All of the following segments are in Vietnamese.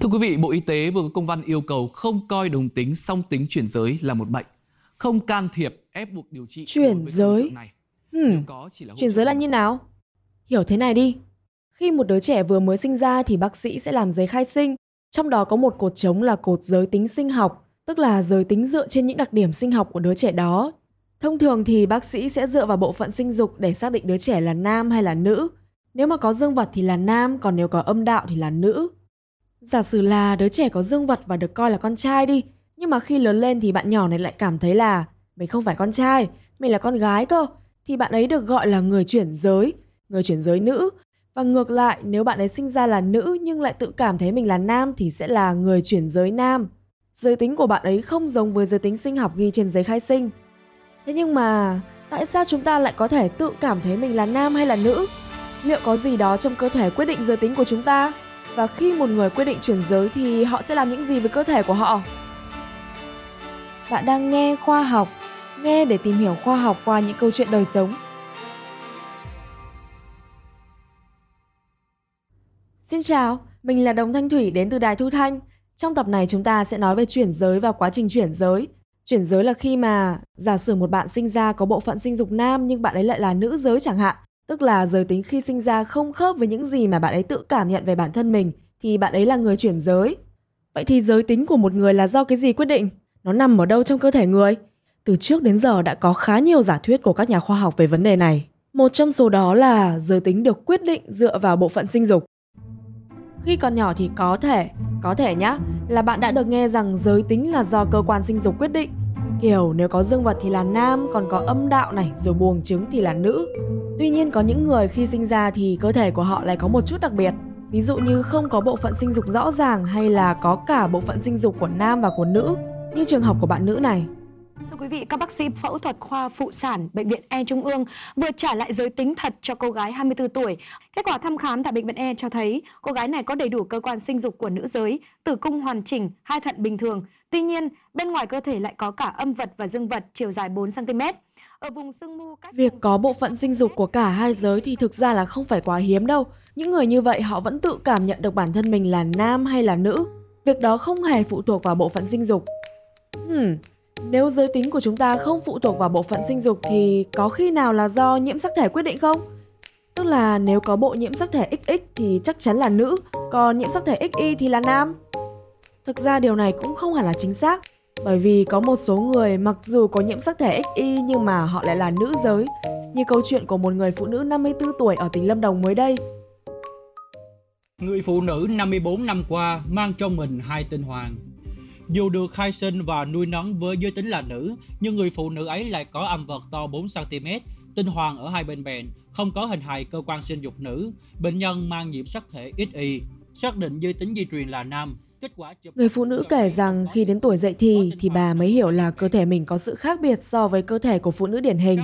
Thưa quý vị, Bộ Y tế vừa có công văn yêu cầu không coi đồng tính song tính chuyển giới là một bệnh, không can thiệp ép buộc điều trị Chuyển giới? này. Hỗ chuyển giới là như nào? Hiểu thế này đi. Khi một đứa trẻ vừa mới sinh ra thì bác sĩ sẽ làm giấy khai sinh, trong đó có một cột trống là cột giới tính sinh học, tức là giới tính dựa trên những đặc điểm sinh học của đứa trẻ đó. Thông thường thì bác sĩ sẽ dựa vào bộ phận sinh dục để xác định đứa trẻ là nam hay là nữ. Nếu mà có dương vật thì là nam, còn nếu có âm đạo thì là nữ. Giả sử là đứa trẻ có dương vật và được coi là con trai đi, nhưng mà khi lớn lên thì bạn nhỏ này lại cảm thấy là mình không phải con trai, mình là con gái cơ, thì bạn ấy được gọi là người chuyển giới, người chuyển giới nữ. Và ngược lại, nếu bạn ấy sinh ra là nữ nhưng lại tự cảm thấy mình là nam thì sẽ là người chuyển giới nam. Giới tính của bạn ấy không giống với giới tính sinh học ghi trên giấy khai sinh. Thế nhưng mà tại sao chúng ta lại có thể tự cảm thấy mình là nam hay là nữ? Liệu có gì đó trong cơ thể quyết định giới tính của chúng ta? Và khi một người quyết định chuyển giới thì họ sẽ làm những gì với cơ thể của họ? Bạn đang nghe khoa học, nghe để tìm hiểu khoa học qua những câu chuyện đời sống. Xin chào, mình là Đồng Thanh Thủy đến từ Đài Thu Thanh. Trong tập này chúng ta sẽ nói về chuyển giới và quá trình chuyển giới. Chuyển giới là khi mà giả sử một bạn sinh ra có bộ phận sinh dục nam nhưng bạn ấy lại là nữ giới chẳng hạn, tức là giới tính khi sinh ra không khớp với những gì mà bạn ấy tự cảm nhận về bản thân mình thì bạn ấy là người chuyển giới. Vậy thì giới tính của một người là do cái gì quyết định? Nó nằm ở đâu trong cơ thể người? Từ trước đến giờ đã có khá nhiều giả thuyết của các nhà khoa học về vấn đề này. Một trong số đó là giới tính được quyết định dựa vào bộ phận sinh dục. Khi còn nhỏ thì có thể, có thể nhá, là bạn đã được nghe rằng giới tính là do cơ quan sinh dục quyết định. Kiểu nếu có dương vật thì là nam, còn có âm đạo này rồi buồng trứng thì là nữ. Tuy nhiên có những người khi sinh ra thì cơ thể của họ lại có một chút đặc biệt. Ví dụ như không có bộ phận sinh dục rõ ràng hay là có cả bộ phận sinh dục của nam và của nữ, như trường hợp của bạn nữ này. Thưa quý vị, các bác sĩ phẫu thuật khoa phụ sản Bệnh viện E Trung ương vừa trả lại giới tính thật cho cô gái 24 tuổi. Kết quả thăm khám tại Bệnh viện E cho thấy cô gái này có đầy đủ cơ quan sinh dục của nữ giới, tử cung hoàn chỉnh, hai thận bình thường. Tuy nhiên, bên ngoài cơ thể lại có cả âm vật và dương vật chiều dài 4cm. Việc có bộ phận sinh dục của cả hai giới thì thực ra là không phải quá hiếm đâu. Những người như vậy họ vẫn tự cảm nhận được bản thân mình là nam hay là nữ. Việc đó không hề phụ thuộc vào bộ phận sinh dục. Hmm, nếu giới tính của chúng ta không phụ thuộc vào bộ phận sinh dục thì có khi nào là do nhiễm sắc thể quyết định không? Tức là nếu có bộ nhiễm sắc thể XX thì chắc chắn là nữ, còn nhiễm sắc thể XY thì là nam. Thực ra điều này cũng không hẳn là chính xác, bởi vì có một số người mặc dù có nhiễm sắc thể XY nhưng mà họ lại là nữ giới, như câu chuyện của một người phụ nữ 54 tuổi ở tỉnh Lâm Đồng mới đây. Người phụ nữ 54 năm qua mang trong mình hai tinh hoàng. Dù được khai sinh và nuôi nấng với giới tính là nữ, nhưng người phụ nữ ấy lại có âm vật to 4cm, tinh hoàng ở hai bên bèn, không có hình hài cơ quan sinh dục nữ. Bệnh nhân mang nhiễm sắc thể XY, xác định giới tính di truyền là nam. Người phụ nữ kể rằng khi đến tuổi dậy thì thì bà mới hiểu là cơ thể mình có sự khác biệt so với cơ thể của phụ nữ điển hình.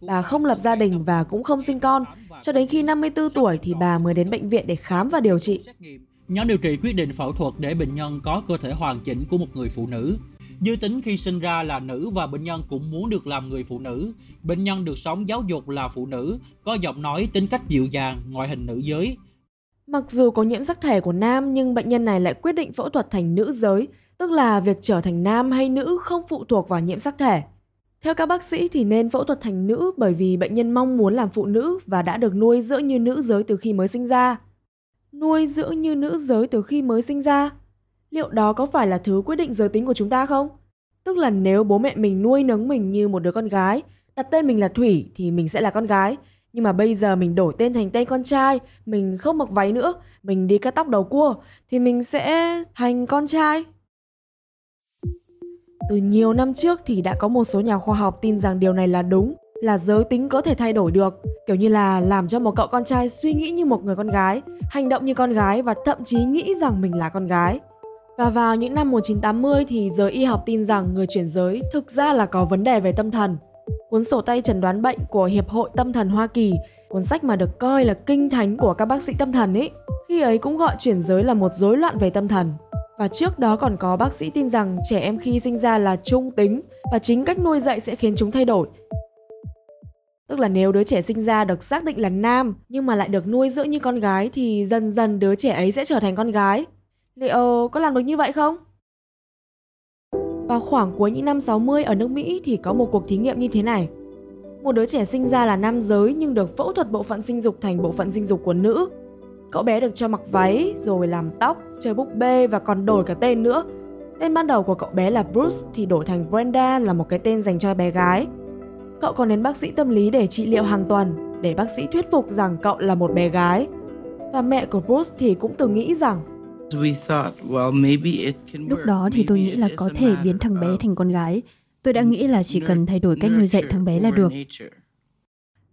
Bà không lập gia đình và cũng không sinh con. Cho đến khi 54 tuổi thì bà mới đến bệnh viện để khám và điều trị. Nhóm điều trị quyết định phẫu thuật để bệnh nhân có cơ thể hoàn chỉnh của một người phụ nữ. Dư tính khi sinh ra là nữ và bệnh nhân cũng muốn được làm người phụ nữ. Bệnh nhân được sống giáo dục là phụ nữ, có giọng nói tính cách dịu dàng, ngoại hình nữ giới. Mặc dù có nhiễm sắc thể của nam nhưng bệnh nhân này lại quyết định phẫu thuật thành nữ giới, tức là việc trở thành nam hay nữ không phụ thuộc vào nhiễm sắc thể. Theo các bác sĩ thì nên phẫu thuật thành nữ bởi vì bệnh nhân mong muốn làm phụ nữ và đã được nuôi dưỡng như nữ giới từ khi mới sinh ra. Nuôi dưỡng như nữ giới từ khi mới sinh ra? Liệu đó có phải là thứ quyết định giới tính của chúng ta không? Tức là nếu bố mẹ mình nuôi nấng mình như một đứa con gái, đặt tên mình là Thủy thì mình sẽ là con gái. Nhưng mà bây giờ mình đổi tên thành tên con trai, mình không mặc váy nữa, mình đi cắt tóc đầu cua thì mình sẽ thành con trai. Từ nhiều năm trước thì đã có một số nhà khoa học tin rằng điều này là đúng, là giới tính có thể thay đổi được, kiểu như là làm cho một cậu con trai suy nghĩ như một người con gái, hành động như con gái và thậm chí nghĩ rằng mình là con gái. Và vào những năm 1980 thì giới y học tin rằng người chuyển giới thực ra là có vấn đề về tâm thần. Cuốn sổ tay chẩn đoán bệnh của Hiệp hội Tâm thần Hoa Kỳ, cuốn sách mà được coi là kinh thánh của các bác sĩ tâm thần ấy, khi ấy cũng gọi chuyển giới là một rối loạn về tâm thần. Và trước đó còn có bác sĩ tin rằng trẻ em khi sinh ra là trung tính và chính cách nuôi dạy sẽ khiến chúng thay đổi. Tức là nếu đứa trẻ sinh ra được xác định là nam nhưng mà lại được nuôi dưỡng như con gái thì dần dần đứa trẻ ấy sẽ trở thành con gái. Liệu có làm được như vậy không? Vào khoảng cuối những năm 60 ở nước Mỹ thì có một cuộc thí nghiệm như thế này. Một đứa trẻ sinh ra là nam giới nhưng được phẫu thuật bộ phận sinh dục thành bộ phận sinh dục của nữ. Cậu bé được cho mặc váy, rồi làm tóc, chơi búp bê và còn đổi cả tên nữa. Tên ban đầu của cậu bé là Bruce thì đổi thành Brenda là một cái tên dành cho bé gái. Cậu còn đến bác sĩ tâm lý để trị liệu hàng tuần để bác sĩ thuyết phục rằng cậu là một bé gái. Và mẹ của Bruce thì cũng từng nghĩ rằng Lúc đó thì tôi nghĩ là có thể biến thằng bé thành con gái. Tôi đã nghĩ là chỉ cần thay đổi cách nuôi dạy thằng bé là được.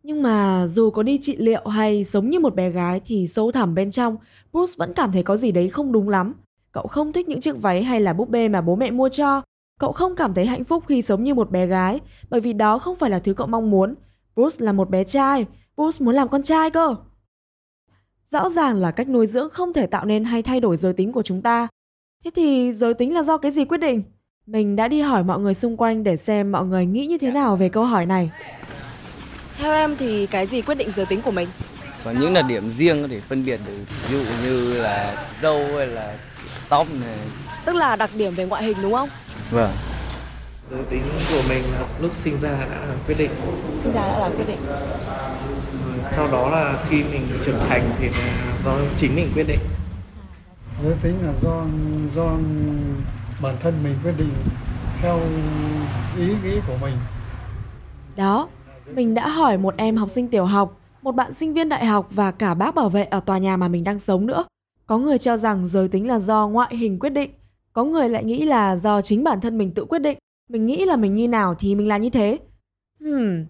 Nhưng mà dù có đi trị liệu hay sống như một bé gái thì sâu thẳm bên trong, Bruce vẫn cảm thấy có gì đấy không đúng lắm. Cậu không thích những chiếc váy hay là búp bê mà bố mẹ mua cho. Cậu không cảm thấy hạnh phúc khi sống như một bé gái, bởi vì đó không phải là thứ cậu mong muốn. Bruce là một bé trai, Bruce muốn làm con trai cơ. Rõ ràng là cách nuôi dưỡng không thể tạo nên hay thay đổi giới tính của chúng ta. Thế thì giới tính là do cái gì quyết định? Mình đã đi hỏi mọi người xung quanh để xem mọi người nghĩ như thế nào về câu hỏi này. Theo em thì cái gì quyết định giới tính của mình? Có những là điểm riêng để phân biệt được, ví dụ như là dâu hay là tóc này. Tức là đặc điểm về ngoại hình đúng không? Vâng. Giới tính của mình là lúc sinh ra đã là quyết định. Sinh ra đã là quyết định. Sau đó là khi mình trưởng thành thì là do chính mình quyết định. Giới tính là do do bản thân mình quyết định theo ý nghĩ của mình. Đó, mình đã hỏi một em học sinh tiểu học, một bạn sinh viên đại học và cả bác bảo vệ ở tòa nhà mà mình đang sống nữa. Có người cho rằng giới tính là do ngoại hình quyết định, có người lại nghĩ là do chính bản thân mình tự quyết định. Mình nghĩ là mình như nào thì mình là như thế. Hmm,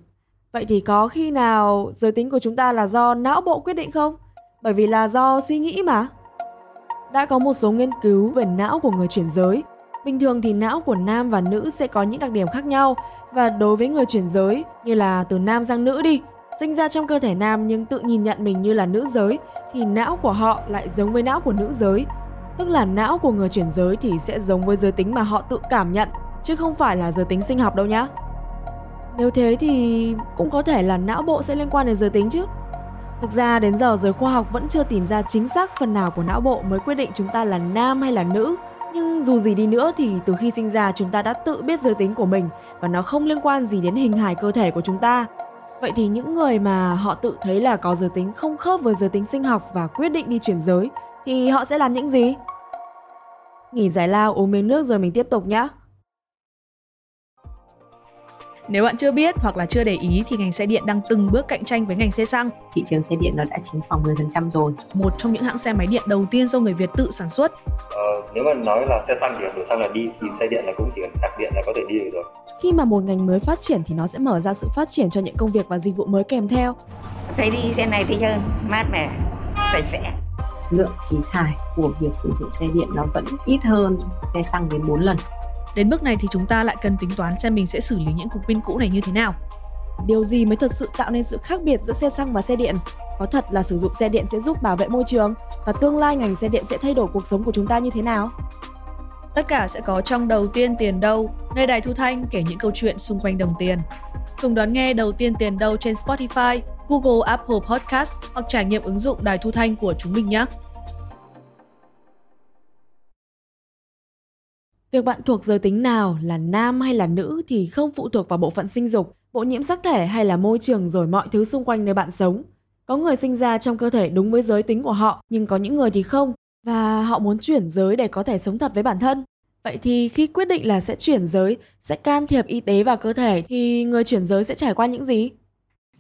vậy thì có khi nào giới tính của chúng ta là do não bộ quyết định không? Bởi vì là do suy nghĩ mà. Đã có một số nghiên cứu về não của người chuyển giới. Bình thường thì não của nam và nữ sẽ có những đặc điểm khác nhau và đối với người chuyển giới như là từ nam sang nữ đi, sinh ra trong cơ thể nam nhưng tự nhìn nhận mình như là nữ giới thì não của họ lại giống với não của nữ giới. Tức là não của người chuyển giới thì sẽ giống với giới tính mà họ tự cảm nhận chứ không phải là giới tính sinh học đâu nhá. Nếu thế thì cũng có thể là não bộ sẽ liên quan đến giới tính chứ. Thực ra đến giờ giới khoa học vẫn chưa tìm ra chính xác phần nào của não bộ mới quyết định chúng ta là nam hay là nữ. Nhưng dù gì đi nữa thì từ khi sinh ra chúng ta đã tự biết giới tính của mình và nó không liên quan gì đến hình hài cơ thể của chúng ta. Vậy thì những người mà họ tự thấy là có giới tính không khớp với giới tính sinh học và quyết định đi chuyển giới thì họ sẽ làm những gì? Nghỉ giải lao, uống miếng nước rồi mình tiếp tục nhé. Nếu bạn chưa biết hoặc là chưa để ý thì ngành xe điện đang từng bước cạnh tranh với ngành xe xăng. Thị trường xe điện nó đã chiếm khoảng 10% rồi. Một trong những hãng xe máy điện đầu tiên do người Việt tự sản xuất. Ờ, nếu mà nói là xe xăng cần đổ xăng là đi thì xe điện là cũng chỉ cần sạc điện là có thể đi được rồi. Khi mà một ngành mới phát triển thì nó sẽ mở ra sự phát triển cho những công việc và dịch vụ mới kèm theo. Thấy đi xe này thích hơn, mát mẻ, sạch sẽ. Lượng khí thải của việc sử dụng xe điện nó vẫn ít hơn xe xăng đến 4 lần. Đến bước này thì chúng ta lại cần tính toán xem mình sẽ xử lý những cục pin cũ này như thế nào. Điều gì mới thật sự tạo nên sự khác biệt giữa xe xăng và xe điện? Có thật là sử dụng xe điện sẽ giúp bảo vệ môi trường và tương lai ngành xe điện sẽ thay đổi cuộc sống của chúng ta như thế nào? Tất cả sẽ có trong đầu tiên tiền đâu, nơi đài Thu Thanh kể những câu chuyện xung quanh đồng tiền. Cùng đón nghe đầu tiên tiền đâu trên Spotify, Google, Apple Podcast hoặc trải nghiệm ứng dụng đài Thu Thanh của chúng mình nhé. Việc bạn thuộc giới tính nào là nam hay là nữ thì không phụ thuộc vào bộ phận sinh dục, bộ nhiễm sắc thể hay là môi trường rồi mọi thứ xung quanh nơi bạn sống. Có người sinh ra trong cơ thể đúng với giới tính của họ, nhưng có những người thì không và họ muốn chuyển giới để có thể sống thật với bản thân. Vậy thì khi quyết định là sẽ chuyển giới, sẽ can thiệp y tế vào cơ thể thì người chuyển giới sẽ trải qua những gì?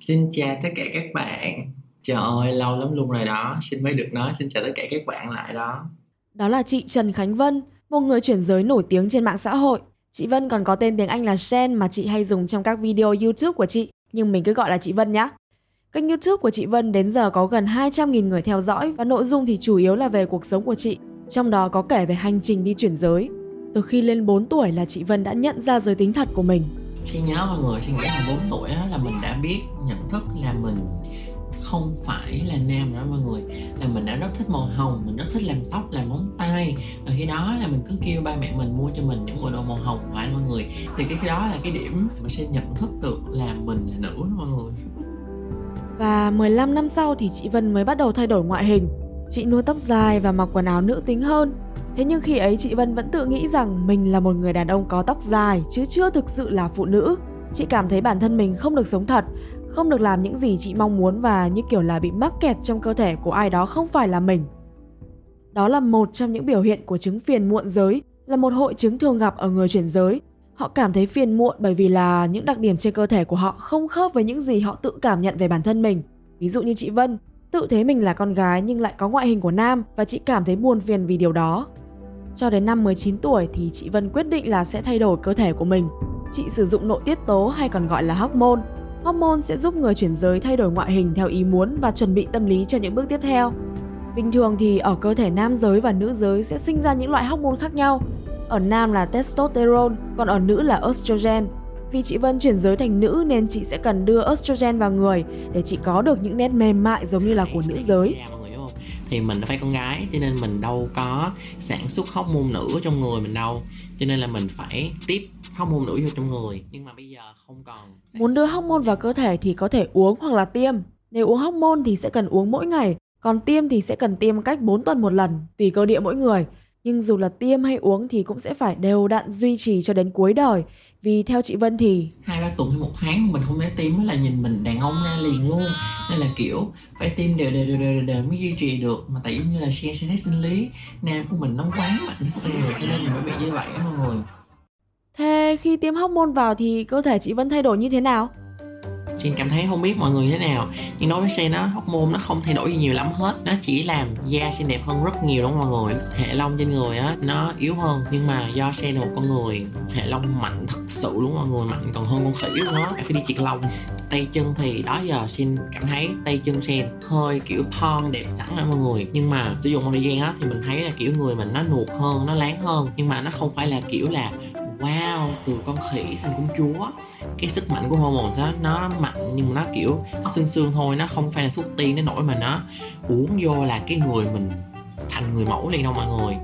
Xin chào tất cả các bạn. Trời ơi, lâu lắm luôn rồi đó, xin mới được nói xin chào tất cả các bạn lại đó. Đó là chị Trần Khánh Vân, một người chuyển giới nổi tiếng trên mạng xã hội. Chị Vân còn có tên tiếng Anh là Shen mà chị hay dùng trong các video YouTube của chị, nhưng mình cứ gọi là chị Vân nhé. Kênh YouTube của chị Vân đến giờ có gần 200.000 người theo dõi và nội dung thì chủ yếu là về cuộc sống của chị, trong đó có kể về hành trình đi chuyển giới. Từ khi lên 4 tuổi là chị Vân đã nhận ra giới tính thật của mình. Chị nhớ mọi người, chị nghĩ là 4 tuổi là mình đã biết nhận thức là mình không phải là nam nữa mọi người là mình đã rất thích màu hồng mình rất thích làm tóc làm móng tay và khi đó là mình cứ kêu ba mẹ mình mua cho mình những bộ đồ màu hồng phải mọi người thì cái khi đó là cái điểm mình sẽ nhận thức được là mình là nữ đó mọi người và 15 năm sau thì chị Vân mới bắt đầu thay đổi ngoại hình. Chị nuôi tóc dài và mặc quần áo nữ tính hơn. Thế nhưng khi ấy chị Vân vẫn tự nghĩ rằng mình là một người đàn ông có tóc dài chứ chưa thực sự là phụ nữ. Chị cảm thấy bản thân mình không được sống thật, không được làm những gì chị mong muốn và như kiểu là bị mắc kẹt trong cơ thể của ai đó không phải là mình. Đó là một trong những biểu hiện của chứng phiền muộn giới, là một hội chứng thường gặp ở người chuyển giới. Họ cảm thấy phiền muộn bởi vì là những đặc điểm trên cơ thể của họ không khớp với những gì họ tự cảm nhận về bản thân mình. Ví dụ như chị Vân, tự thấy mình là con gái nhưng lại có ngoại hình của nam và chị cảm thấy buồn phiền vì điều đó. Cho đến năm 19 tuổi thì chị Vân quyết định là sẽ thay đổi cơ thể của mình. Chị sử dụng nội tiết tố hay còn gọi là hormone. Hormone sẽ giúp người chuyển giới thay đổi ngoại hình theo ý muốn và chuẩn bị tâm lý cho những bước tiếp theo. Bình thường thì ở cơ thể nam giới và nữ giới sẽ sinh ra những loại hormone khác nhau. Ở nam là testosterone, còn ở nữ là estrogen. Vì chị Vân chuyển giới thành nữ nên chị sẽ cần đưa estrogen vào người để chị có được những nét mềm mại giống như là của nữ giới thì mình phải con gái cho nên mình đâu có sản xuất hóc môn nữ trong người mình đâu. Cho nên là mình phải tiếp hóc môn nữ vô trong người. Nhưng mà bây giờ không còn. Muốn đưa hóc môn vào cơ thể thì có thể uống hoặc là tiêm. Nếu uống hóc môn thì sẽ cần uống mỗi ngày còn tiêm thì sẽ cần tiêm cách 4 tuần một lần tùy cơ địa mỗi người. Nhưng dù là tiêm hay uống thì cũng sẽ phải đều đặn duy trì cho đến cuối đời. Vì theo chị Vân thì hai ba tuần hay một tháng mình không thể tiêm là nhìn mình đàn ông ra liền luôn. Nên là kiểu phải tiêm đều đều đều đều, đều mới duy trì được. Mà tại như là xe sinh sinh lý nam của mình nó quá mạnh rồi người cho nên mình mới bị như vậy á mọi người. Thế khi tiêm hormone vào thì cơ thể chị vẫn thay đổi như thế nào? Sen cảm thấy không biết mọi người thế nào. Nhưng đối với Sen nó hormone nó không thay đổi gì nhiều lắm hết. Nó chỉ làm da Sen đẹp hơn rất nhiều đúng không mọi người? Hệ lông trên người á, nó yếu hơn. Nhưng mà do Sen là một con người Hệ lông mạnh thật sự đúng không mọi người, Mạnh còn hơn con khỉ luôn á. Phải đi triệt lông. Tay chân thì đó giờ xin cảm thấy tay chân sen hơi kiểu thon đẹp sẵn rồi mọi người. Nhưng mà sử dụng một thời gian á, thì mình thấy là kiểu người mình nó nuột hơn, nó láng hơn. Nhưng mà nó không phải là kiểu là wow từ con khỉ thành công chúa cái sức mạnh của hormone đó nó mạnh nhưng mà nó kiểu nó xương xương thôi nó không phải là thuốc tiên đến nổi mà nó uống vô là cái người mình thành người mẫu liền đâu mọi người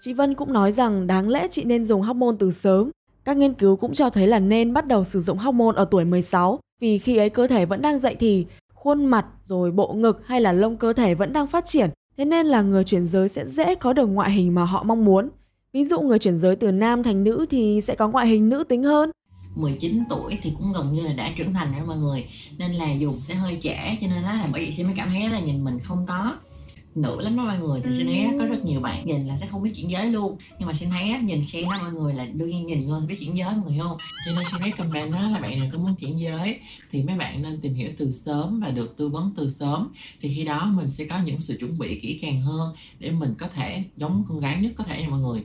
Chị Vân cũng nói rằng đáng lẽ chị nên dùng hormone từ sớm. Các nghiên cứu cũng cho thấy là nên bắt đầu sử dụng hormone ở tuổi 16 vì khi ấy cơ thể vẫn đang dậy thì, khuôn mặt rồi bộ ngực hay là lông cơ thể vẫn đang phát triển. Thế nên là người chuyển giới sẽ dễ có được ngoại hình mà họ mong muốn. Ví dụ người chuyển giới từ nam thành nữ thì sẽ có ngoại hình nữ tính hơn. 19 tuổi thì cũng gần như là đã trưởng thành rồi mọi người nên là dùng sẽ hơi trẻ cho nên đó là bởi vậy sẽ mới cảm thấy là nhìn mình không có nữ lắm đó mọi người thì sẽ thấy có rất nhiều bạn nhìn là sẽ không biết chuyển giới luôn. Nhưng mà xin thấy nhìn xem đó mọi người là đương nhiên nhìn luôn biết chuyển giới mọi người không? Cho nên xin thấy comment đó là bạn nào có muốn chuyển giới thì mấy bạn nên tìm hiểu từ sớm và được tư vấn từ sớm. Thì khi đó mình sẽ có những sự chuẩn bị kỹ càng hơn để mình có thể giống con gái nhất có thể nha mọi người.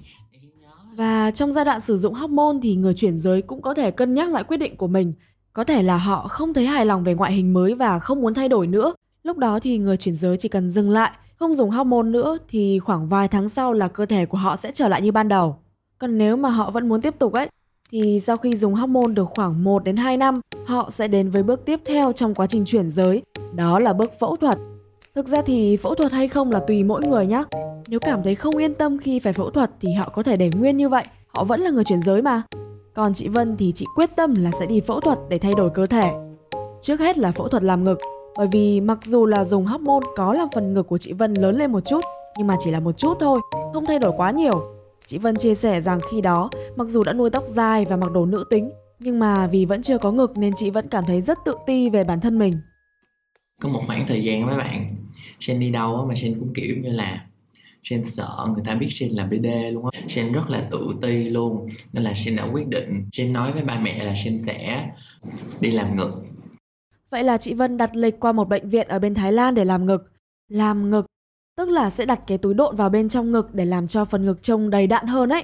Và trong giai đoạn sử dụng hormone thì người chuyển giới cũng có thể cân nhắc lại quyết định của mình. Có thể là họ không thấy hài lòng về ngoại hình mới và không muốn thay đổi nữa. Lúc đó thì người chuyển giới chỉ cần dừng lại, không dùng hormone nữa thì khoảng vài tháng sau là cơ thể của họ sẽ trở lại như ban đầu. Còn nếu mà họ vẫn muốn tiếp tục ấy thì sau khi dùng hormone được khoảng 1 đến 2 năm, họ sẽ đến với bước tiếp theo trong quá trình chuyển giới, đó là bước phẫu thuật. Thực ra thì phẫu thuật hay không là tùy mỗi người nhé. Nếu cảm thấy không yên tâm khi phải phẫu thuật thì họ có thể để nguyên như vậy, họ vẫn là người chuyển giới mà. Còn chị Vân thì chị quyết tâm là sẽ đi phẫu thuật để thay đổi cơ thể. Trước hết là phẫu thuật làm ngực, bởi vì mặc dù là dùng hormone có làm phần ngực của chị Vân lớn lên một chút, nhưng mà chỉ là một chút thôi, không thay đổi quá nhiều. Chị Vân chia sẻ rằng khi đó, mặc dù đã nuôi tóc dài và mặc đồ nữ tính, nhưng mà vì vẫn chưa có ngực nên chị vẫn cảm thấy rất tự ti về bản thân mình. Có một khoảng thời gian mấy bạn, Sen đi đâu mà Sen cũng kiểu như là Sen sợ người ta biết Sen là BD luôn á Sen rất là tự ti luôn Nên là Sen đã quyết định Sen nói với ba mẹ là Sen sẽ đi làm ngực Vậy là chị Vân đặt lịch qua một bệnh viện ở bên Thái Lan để làm ngực. Làm ngực, Tức là sẽ đặt cái túi độn vào bên trong ngực để làm cho phần ngực trông đầy đặn hơn ấy.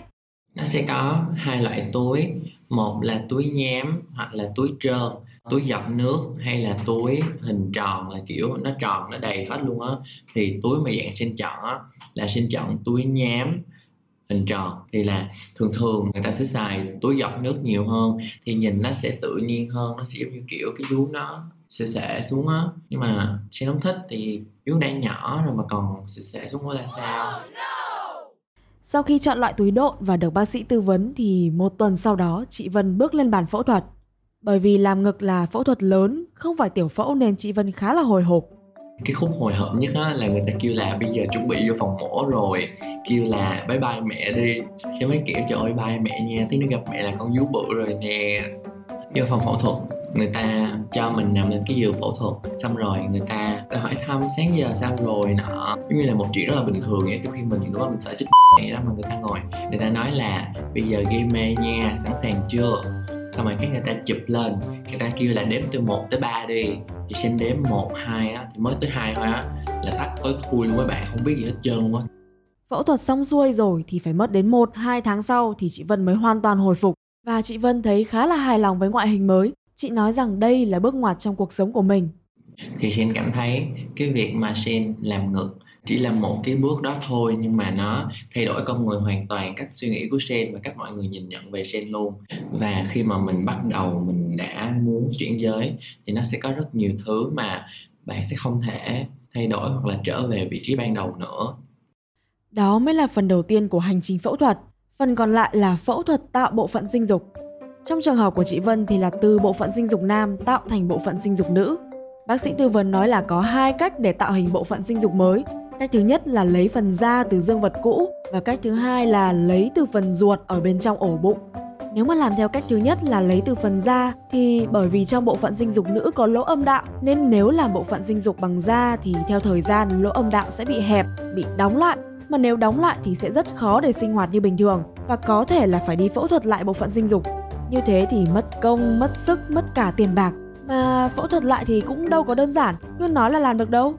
Nó sẽ có hai loại túi, Một là túi nhám hoặc là túi trơn túi dọc nước hay là túi hình tròn là kiểu nó tròn, nó đầy hết luôn á. Thì túi mà dạng sinh chọn á, là sinh chọn túi nhám, hình tròn. Thì là thường thường người ta sẽ xài túi dọc nước nhiều hơn, thì nhìn nó sẽ tự nhiên hơn, nó sẽ giống như kiểu cái vú nó sẽ sệ xuống á. Nhưng mà chị không thích thì vú đã nhỏ rồi mà còn sẽ sệ xuống quá là sao sau khi chọn loại túi độn và được bác sĩ tư vấn thì một tuần sau đó chị Vân bước lên bàn phẫu thuật. Bởi vì làm ngực là phẫu thuật lớn, không phải tiểu phẫu nên chị Vân khá là hồi hộp. cái khúc hồi hộp nhất á là người ta kêu là bây giờ chuẩn bị vô phòng mổ rồi kêu là bye bye mẹ đi cái mới kiểu trời ơi bye mẹ nha tí nữa gặp mẹ là con vú bự rồi nè vô phòng phẫu thuật người ta cho mình nằm lên cái giường phẫu thuật xong rồi người ta hỏi thăm sáng giờ sao rồi? nọ. Giống như là một chuyện rất là bình thường vậy trong khi mình lúc đó mình sợ chết vậy đó mà người ta ngồi người ta nói là bây giờ gây mê nha sẵn sàng chưa? Xong rồi cái người ta chụp lên người ta kêu là đếm từ 1 tới 3 đi. Thì xem đếm 1, 2 á thì mới tới 2 thôi á là tắt tối khui luôn mấy bạn không biết gì hết trơn luôn á. Phẫu thuật xong xuôi rồi thì phải mất đến 1-2 tháng sau thì chị Vân mới hoàn toàn hồi phục. Và chị Vân thấy khá là hài lòng với ngoại hình mới. Chị nói rằng đây là bước ngoặt trong cuộc sống của mình. thì Sen cảm thấy cái việc mà Sen làm ngực chỉ là một cái bước đó thôi nhưng mà nó thay đổi con người hoàn toàn cách suy nghĩ của Sen và cách mọi người nhìn nhận về Sen luôn và khi mà mình bắt đầu mình đã muốn chuyển giới thì nó sẽ có rất nhiều thứ mà bạn sẽ không thể thay đổi hoặc là trở về vị trí ban đầu nữa Đó mới là phần đầu tiên của hành trình phẫu thuật. Phần còn lại là phẫu thuật tạo bộ phận sinh dục. Trong trường hợp của chị Vân thì là từ bộ phận sinh dục nam tạo thành bộ phận sinh dục nữ. Bác sĩ tư vấn nói là có hai cách để tạo hình bộ phận sinh dục mới. Cách thứ nhất là lấy phần da từ dương vật cũ và cách thứ hai là lấy từ phần ruột ở bên trong ổ bụng. Nếu mà làm theo cách thứ nhất là lấy từ phần da thì bởi vì trong bộ phận sinh dục nữ có lỗ âm đạo nên nếu làm bộ phận sinh dục bằng da thì theo thời gian lỗ âm đạo sẽ bị hẹp, bị đóng lại mà nếu đóng lại thì sẽ rất khó để sinh hoạt như bình thường và có thể là phải đi phẫu thuật lại bộ phận sinh dục. Như thế thì mất công, mất sức, mất cả tiền bạc. Mà phẫu thuật lại thì cũng đâu có đơn giản, cứ nói là làm được đâu.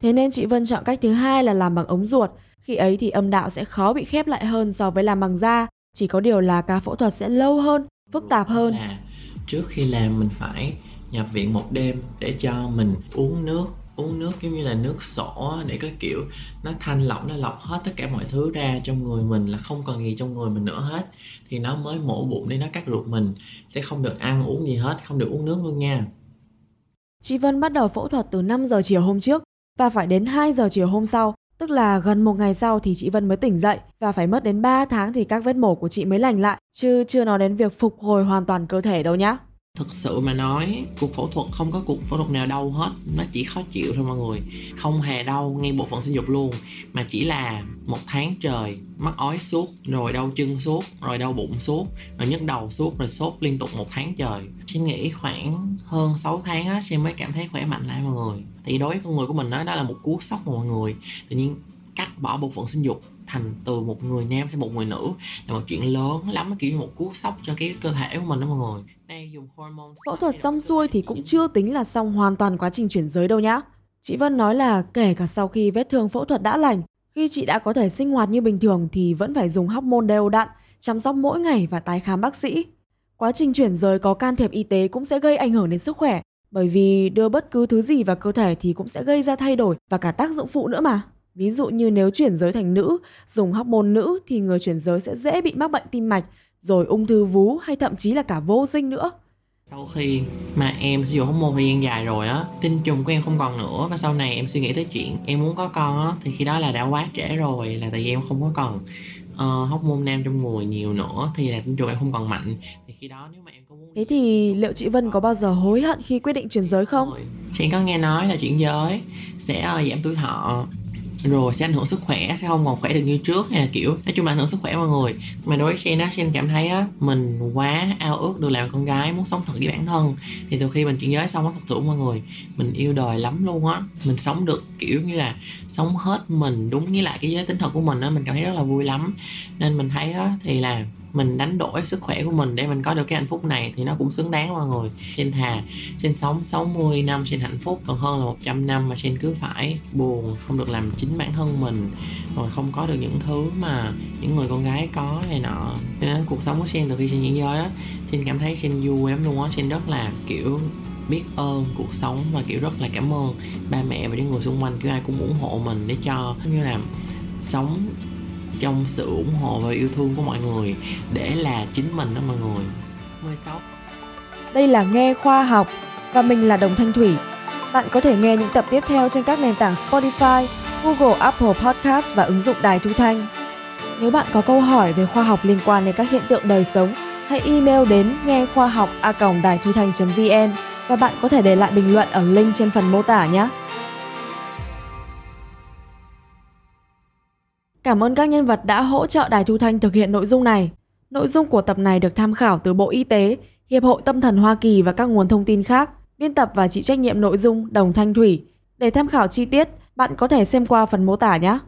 Thế nên chị Vân chọn cách thứ hai là làm bằng ống ruột. Khi ấy thì âm đạo sẽ khó bị khép lại hơn so với làm bằng da. Chỉ có điều là ca phẫu thuật sẽ lâu hơn, phức tạp hơn. à trước khi làm mình phải nhập viện một đêm để cho mình uống nước uống nước giống như là nước sổ để có kiểu nó thanh lọc nó lọc hết tất cả mọi thứ ra trong người mình là không còn gì trong người mình nữa hết thì nó mới mổ bụng để nó cắt ruột mình sẽ không được ăn uống gì hết không được uống nước luôn nha Chị Vân bắt đầu phẫu thuật từ 5 giờ chiều hôm trước và phải đến 2 giờ chiều hôm sau, tức là gần một ngày sau thì chị Vân mới tỉnh dậy và phải mất đến 3 tháng thì các vết mổ của chị mới lành lại, chứ chưa nói đến việc phục hồi hoàn toàn cơ thể đâu nhá thực sự mà nói, cuộc phẫu thuật không có cuộc phẫu thuật nào đau hết. Nó chỉ khó chịu thôi mọi người. Không hề đau ngay bộ phận sinh dục luôn, mà chỉ là một tháng trời, mắc ói suốt, rồi đau chân suốt, rồi đau bụng suốt, rồi nhức đầu suốt, rồi sốt liên tục một tháng trời. Chị nghĩ khoảng hơn 6 tháng á chị mới cảm thấy khỏe mạnh lại mọi người. Thì đối với con người của mình đó đó là một cú sốc mọi người. Tự nhiên cắt bỏ bộ phận sinh dục thành từ một người nam sang một người nữ là một chuyện lớn lắm kiểu như một cú sốc cho cái cơ thể của mình đó mọi người Phẫu thuật xong xuôi thì cũng chưa tính là xong hoàn toàn quá trình chuyển giới đâu nhá. Chị Vân nói là kể cả sau khi vết thương phẫu thuật đã lành, khi chị đã có thể sinh hoạt như bình thường thì vẫn phải dùng hormone đều đặn, chăm sóc mỗi ngày và tái khám bác sĩ. Quá trình chuyển giới có can thiệp y tế cũng sẽ gây ảnh hưởng đến sức khỏe, bởi vì đưa bất cứ thứ gì vào cơ thể thì cũng sẽ gây ra thay đổi và cả tác dụng phụ nữa mà. Ví dụ như nếu chuyển giới thành nữ, dùng hormone nữ thì người chuyển giới sẽ dễ bị mắc bệnh tim mạch, rồi ung thư vú hay thậm chí là cả vô sinh nữa. sau khi mà em sử dụng hormone thời gian dài rồi á tinh trùng của em không còn nữa và sau này em suy nghĩ tới chuyện em muốn có con á thì khi đó là đã quá trễ rồi là tại vì em không có còn uh, hormone nam trong người nhiều nữa thì là tinh trùng em không còn mạnh thì khi đó nếu mà em có muốn Thế thì liệu chị Vân có bao giờ hối hận khi quyết định chuyển giới không? chị có nghe nói là chuyển giới sẽ ờ, giảm tuổi thọ rồi, sẽ ảnh hưởng sức khỏe, sẽ không còn khỏe được như trước hay là kiểu, nói chung là ảnh hưởng sức khỏe mọi người. Mà đối với Shen á Shen cảm thấy á, mình quá ao ước được làm con gái, muốn sống thật với bản thân. Thì từ khi mình chuyển giới xong á, thật sự mọi người, mình yêu đời lắm luôn á. Mình sống được kiểu như là sống hết mình, đúng với lại cái giới tính thật của mình á, mình cảm thấy rất là vui lắm. Nên mình thấy á, thì là mình đánh đổi sức khỏe của mình để mình có được cái hạnh phúc này thì nó cũng xứng đáng mọi người. Xin thà xin sống 60 năm xin hạnh phúc, còn hơn là 100 năm mà xin cứ phải. Buồn, không được làm chính bản thân mình, rồi không có được những thứ mà những người con gái có hay nọ. Cho nên cuộc sống của Xin từ khi xin diễn giới á xin cảm thấy Xin vui lắm luôn á. Xin rất là, kiểu biết ơn cuộc sống và kiểu rất là cảm ơn ba mẹ và những người xung quanh kiểu ai cũng ủng hộ mình để cho như là sống trong sự ủng hộ và yêu thương của mọi người để là chính mình đó mọi người 16 Đây là Nghe Khoa học và mình là Đồng Thanh Thủy. Bạn có thể nghe những tập tiếp theo trên các nền tảng Spotify, Google, Apple Podcast và ứng dụng Đài Thu Thanh. Nếu bạn có câu hỏi về khoa học liên quan đến các hiện tượng đời sống, hãy email đến nghe khoa học a đài thu thanh vn và bạn có thể để lại bình luận ở link trên phần mô tả nhé. Cảm ơn các nhân vật đã hỗ trợ Đài Thu Thanh thực hiện nội dung này. Nội dung của tập này được tham khảo từ Bộ Y tế, Hiệp hội Tâm thần Hoa Kỳ và các nguồn thông tin khác. Biên tập và chịu trách nhiệm nội dung Đồng Thanh Thủy. Để tham khảo chi tiết, bạn có thể xem qua phần mô tả nhé.